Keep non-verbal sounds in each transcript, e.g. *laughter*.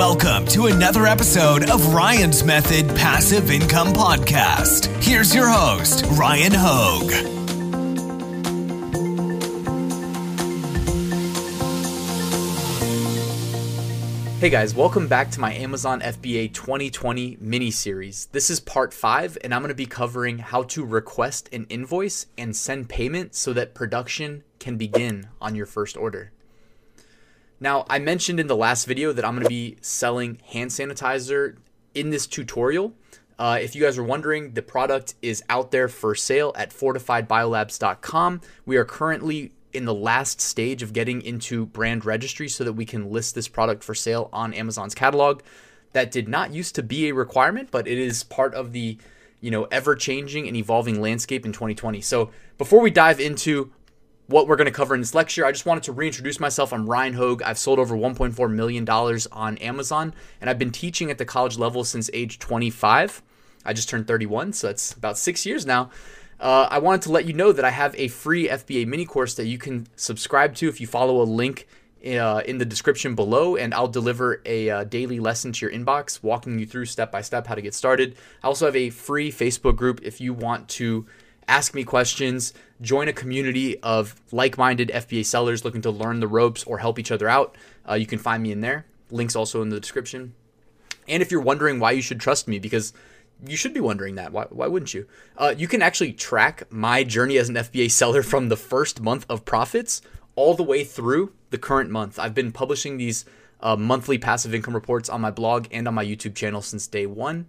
Welcome to another episode of Ryan's Method Passive Income Podcast. Here's your host, Ryan Hogue. Hey guys, welcome back to my Amazon FBA 2020 mini series. This is part five, and I'm going to be covering how to request an invoice and send payment so that production can begin on your first order. Now, I mentioned in the last video that I'm going to be selling hand sanitizer in this tutorial. Uh, if you guys are wondering, the product is out there for sale at fortifiedbiolabs.com. We are currently in the last stage of getting into brand registry so that we can list this product for sale on Amazon's catalog. That did not used to be a requirement, but it is part of the you know ever changing and evolving landscape in 2020. So before we dive into what we're going to cover in this lecture. I just wanted to reintroduce myself. I'm Ryan Hogue. I've sold over $1.4 million on Amazon, and I've been teaching at the college level since age 25. I just turned 31, so that's about six years now. Uh, I wanted to let you know that I have a free FBA mini course that you can subscribe to if you follow a link uh, in the description below, and I'll deliver a uh, daily lesson to your inbox, walking you through step by step how to get started. I also have a free Facebook group if you want to ask me questions, join a community of like minded FBA sellers looking to learn the ropes or help each other out. Uh, you can find me in there. Links also in the description. And if you're wondering why you should trust me, because you should be wondering that. Why, why wouldn't you? Uh, you can actually track my journey as an FBA seller from the first month of profits all the way through the current month. I've been publishing these uh, monthly passive income reports on my blog and on my YouTube channel since day one.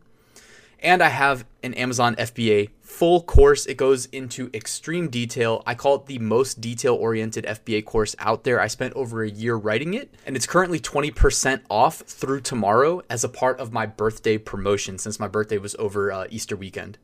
And I have an Amazon FBA full course. It goes into extreme detail. I call it the most detail oriented FBA course out there. I spent over a year writing it, and it's currently 20% off through tomorrow as a part of my birthday promotion since my birthday was over uh, Easter weekend.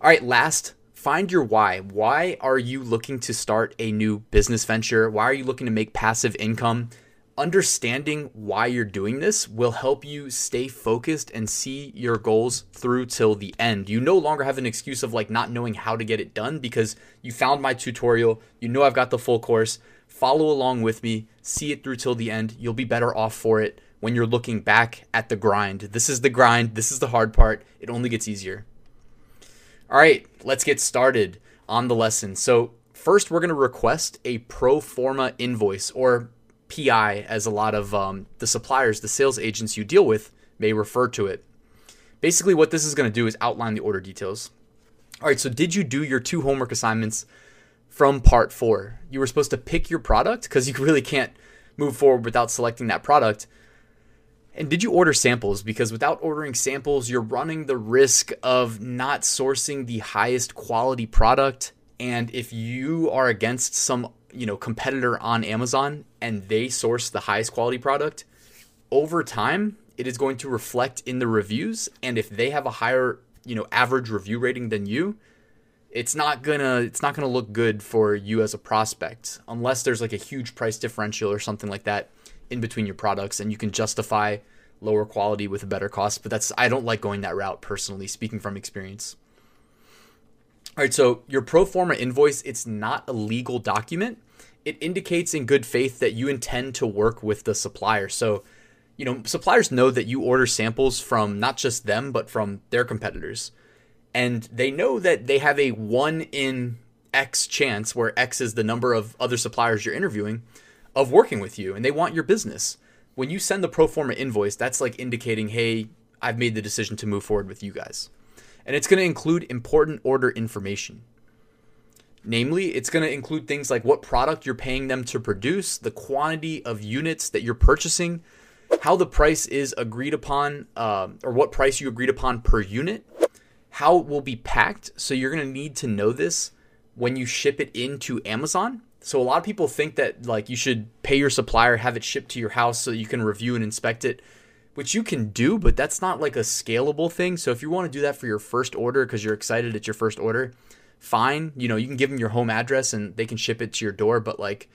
All right, last, find your why. Why are you looking to start a new business venture? Why are you looking to make passive income? Understanding why you're doing this will help you stay focused and see your goals through till the end. You no longer have an excuse of like not knowing how to get it done because you found my tutorial, you know I've got the full course. Follow along with me, see it through till the end. You'll be better off for it when you're looking back at the grind. This is the grind, this is the hard part. It only gets easier. All right, let's get started on the lesson. So, first, we're going to request a pro forma invoice or PI, as a lot of um, the suppliers, the sales agents you deal with, may refer to it. Basically, what this is going to do is outline the order details. All right, so did you do your two homework assignments from part four? You were supposed to pick your product because you *laughs* really can't move forward without selecting that product. And did you order samples? Because without ordering samples, you're running the risk of not sourcing the highest quality product. And if you are against some you know competitor on Amazon and they source the highest quality product, over time it is going to reflect in the reviews. And if they have a higher, you know, average review rating than you, it's not gonna it's not gonna look good for you as a prospect unless there's like a huge price differential or something like that in between your products and you can justify lower quality with a better cost. But that's i don't like going that route personally speaking from experience all right, so your pro forma invoice, it's not a legal document. It indicates in good faith that you intend to work with the supplier. So, you know, suppliers know that you order samples from not just them, but from their competitors. And they know that they have a 1 in X chance, where X is the number of other suppliers you're interviewing, of working with you. And they want your business. When you send the pro forma invoice, that's like indicating, hey, I've made the decision to move forward with you guys and it's going to include important order information. Namely, it's going to include things like what product you're paying them to produce, the quantity of units that you're purchasing, how the price is agreed upon, uh, or what price you agreed upon per unit, how it will be packed. So you're going to need to know this when you ship it into Amazon. So a lot of people think that like you should pay your supplier, have it shipped to your house so you can review and inspect it which you can do, but that's not like a scalable thing. So if you want to do that for your first order because you're excited it's your first order, fine. You know, you can give them your home address and they can ship it to your door. But like,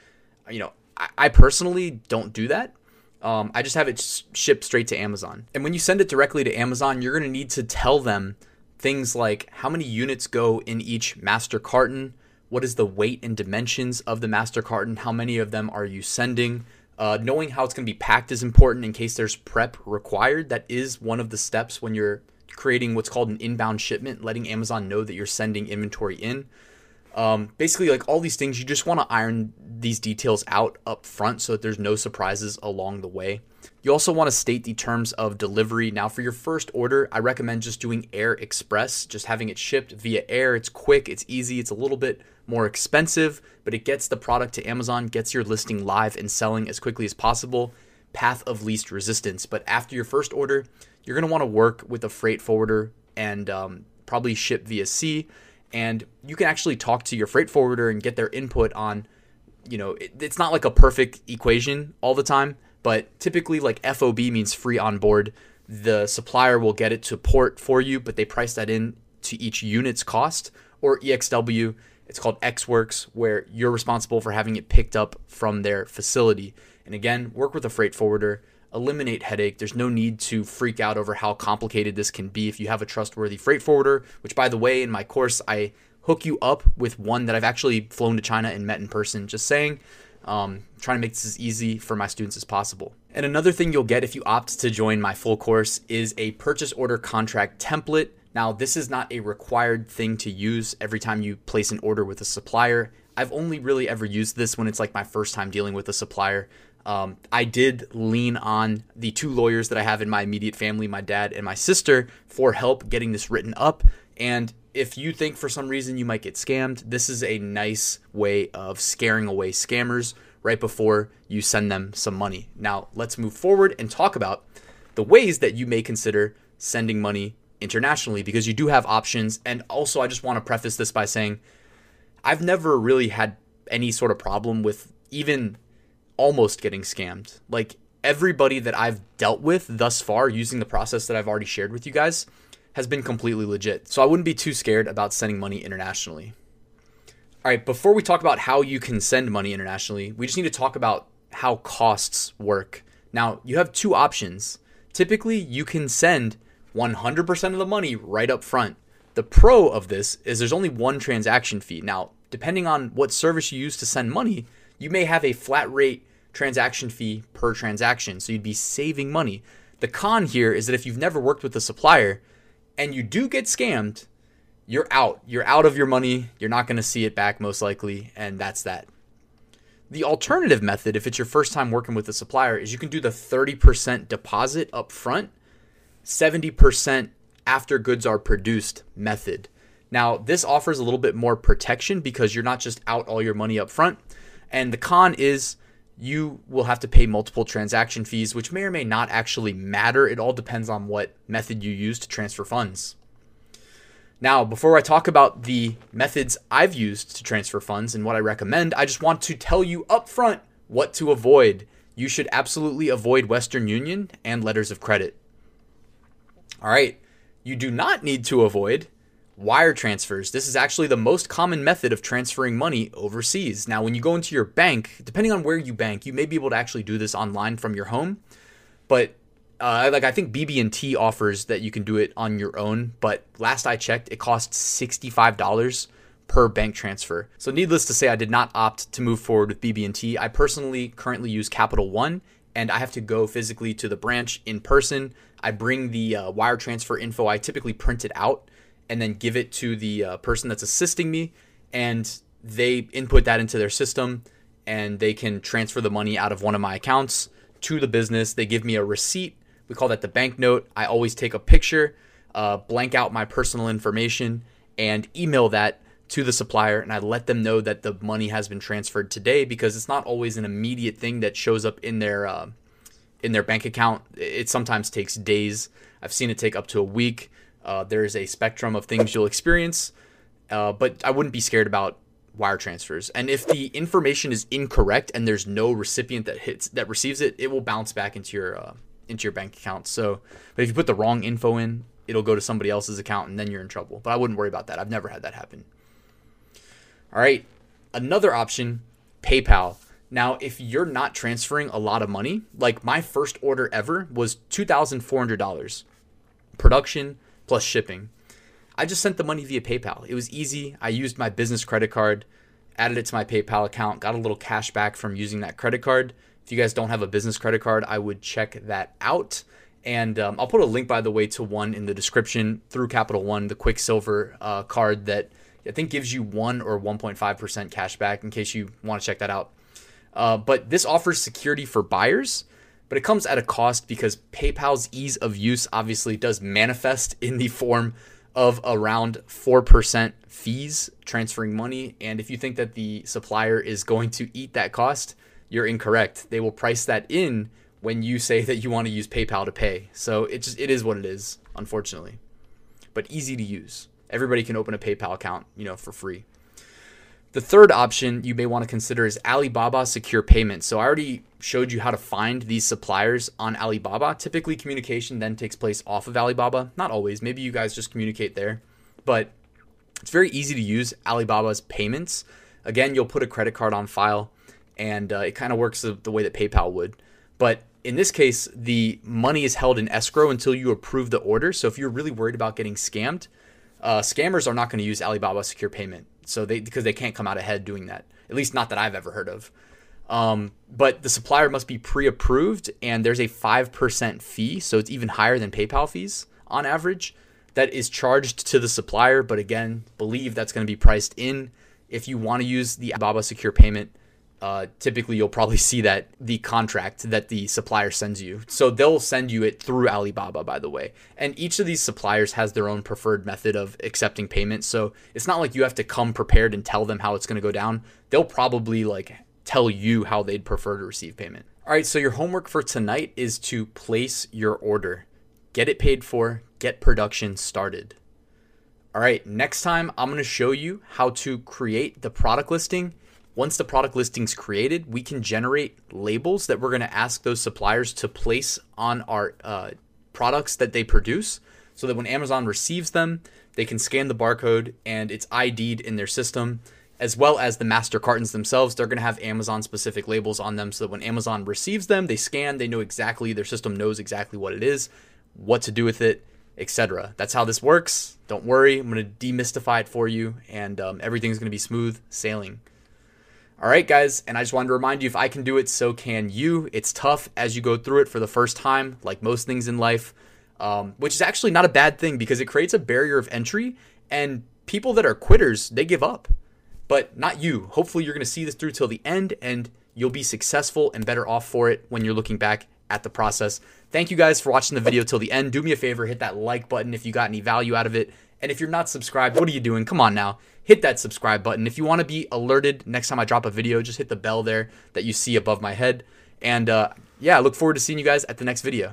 you know, I, I personally don't do that. Um, I just have it shipped straight to Amazon. And when you send it directly to Amazon, you're going to need to tell them things like how many units go in each master carton, what is the weight and dimensions of the master carton, how many of them are you sending, Uh, knowing how it's going to be packed is important in case there's prep required. That is one of the steps when you're creating what's called an inbound shipment, letting Amazon know that you're sending inventory in. Um, basically, like all these things, you just want to iron these details out up front so that there's no surprises along the way. You also want to state the terms of delivery. Now, for your first order, I recommend just doing Air Express, just having it shipped via air. It's quick, it's easy, it's a little bit more expensive, but it gets the product to Amazon, gets your listing live and selling as quickly as possible. Path of least resistance. But after your first order, you're going to want to work with a freight forwarder and um, probably ship via sea and you can actually talk to your freight forwarder and get their input on you know it, it's not like a perfect equation all the time but typically like fob means free on board. The supplier will get it to port for you but they price that in to each unit's cost or exw it's called ex works where you're responsible for having it picked up from their facility. And again work with a freight forwarder eliminate headache. There's no need to freak out over how complicated this can be if you have a trustworthy freight forwarder, which, by the way, in my course, I hook you up with one that I've actually flown to China and met in person. Just saying, um, trying to make this as easy for my students as possible. And another thing you'll get if you opt to join my full course is a purchase order contract template. Now, this is not a required thing to use every time you place an order with a supplier. I've only really ever used this when it's like my first time dealing with a supplier. Um, I did lean on the two lawyers that I have in my immediate family, my dad and my sister, for help getting this written up. And if you think for some reason you might get scammed, this is a nice way of scaring away scammers right before you send them some money. Now, let's move forward and talk about the ways that you may consider sending money internationally because you do have options. And also, I just want to preface this by saying I've never really had any sort of problem with even almost getting scammed. Like everybody that I've dealt with thus far using the process that I've already shared with you guys has been completely legit. So I wouldn't be too scared about sending money internationally. All right, before we talk about how you can send money internationally, we just need to talk about how costs work. Now, you have two options. Typically, you can send 100% of the money right up front. The pro of this is there's only one transaction fee. Now, depending on what service you use to send money, you may have a flat rate transaction fee per transaction. So you'd be saving money. The con here is that if you've never worked with a supplier and you do get scammed, you're out. You're out of your money. You're not going to see it back most likely. And that's that. The alternative method, if it's your first time working with a supplier, is you can do the 30% deposit up front, 70% after goods are produced method. Now, this offers a little bit more protection because you're not just out all your money up front. And the con is you will have to pay multiple transaction fees, which may or may not actually matter. It all depends on what method you use to transfer funds. Now, before I talk about the methods I've used to transfer funds and what I recommend, I just want to tell you up front what to avoid. You should absolutely avoid Western Union and letters of credit. All right, you do not need to avoid wire transfers. This is actually the most common method of transferring money overseas. Now, when you go into your bank, depending on where you bank, you may be able to actually do this online from your home. But uh, like I think BB&T offers that you can do it on your own. But last I checked, it costs sixty-five dollars per bank transfer. So needless to say, I did not opt to move forward with BB&T. I personally currently use Capital One, and I have to go physically to the branch in person. I bring the uh, wire transfer info. I typically print it out and then give it to the uh, person that's assisting me and they input that into their system and they can transfer the money out of one of my accounts to the business. They give me a receipt. We call that the bank note i always take a picture uh, blank out my personal information and email that to the supplier and i let them know that the money has been transferred today because it's not always an immediate thing that shows up in their uh, in their bank account. It sometimes takes days. I've seen it take up to a week uh, there's a spectrum of things you'll experience, uh, but I wouldn't be scared about wire transfers. And if the information is incorrect and there's no recipient that hits that receives it, it will bounce back into your uh, into your bank account. So, but if you put the wrong info in, it'll go to somebody else's account and then you're in trouble. But I wouldn't worry about that. I've never had that happen. All right, another option, PayPal. Now, if you're not transferring a lot of money, like my first order ever was $2,400. Production, plus shipping. I just sent the money via PayPal. It was easy. I used my business credit card, added it to my PayPal account, got a little cash back from using that credit card, If you guys don't have a business credit card, I would check that out. And um, I'll put a link, by the way, to one in the description through Capital One, the Quicksilver uh, card that I think gives you 1 or 1.5% cash back in case you want to check that out. Uh, but this offers security for buyers, but it comes at a cost because PayPal's ease of use obviously does manifest in the form of around 4% fees transferring money. And if you think that the supplier is going to eat that cost, you're incorrect. They will price that in when you say that you want to use PayPal to pay. So it just it is what it is, unfortunately. But easy to use. Everybody can open a PayPal account, you know, for free. The third option you may want to consider is Alibaba Secure Payment. So I already showed you how to find these suppliers on Alibaba. Typically, communication then takes place off of Alibaba. Not always. Maybe you guys just communicate there. But it's very easy to use Alibaba's payments. Again, you'll put a credit card on file, and uh, it kind of works the, the way that PayPal would. But in this case, the money is held in escrow until you approve the order. So if you're really worried about getting scammed, uh, scammers are not going to use Alibaba Secure Payment, so they because they can't come out ahead doing that. At least not that I've ever heard of. Um, but the supplier must be pre-approved, and there's a five percent fee, so it's even higher than PayPal fees on average. That is charged to the supplier, but again, believe that's going to be priced in. If you want to use the Alibaba Secure Payment uh, typically you'll probably see that the contract that the supplier sends you. So they'll send you it through Alibaba, by the way. And each of these suppliers has their own preferred method of accepting payment. So it's not like you have to come prepared and tell them how it's going to go down. They'll probably like tell you how they'd prefer to receive payment. All right, so your homework for tonight is to place your order, get it paid for, get production started. All right, next time I'm going to show you how to create the product listing once the product listing's created, we can generate labels that we're going to ask those suppliers to place on our uh, products that they produce so that when Amazon receives them, they can scan the barcode and it's ID'd in their system, as well as the master cartons themselves. They're going to have Amazon specific labels on them so that when Amazon receives them, they scan, they know exactly, their system knows exactly what it is, what to do with it, etc. That's how this works. Don't worry, I'm going to demystify it for you, and um, everything's going to be smooth sailing. All right, guys, and I just wanted to remind you if I can do it, so can you. It's tough as you go through it for the first time, like most things in life, um, which is actually not a bad thing because it creates a barrier of entry, and people that are quitters, they give up. But not you. Hopefully, you're going to see this through till the end, and you'll be successful and better off for it when you're looking back at the process. Thank you guys for watching the video till the end. Do me a favor, hit that like button if you got any value out of it. And if you're not subscribed, what are you doing? Come on now hit that subscribe button. If you want to be alerted next time I drop a video, just hit the bell there that you see above my head. And uh, yeah, I look forward to seeing you guys at the next video.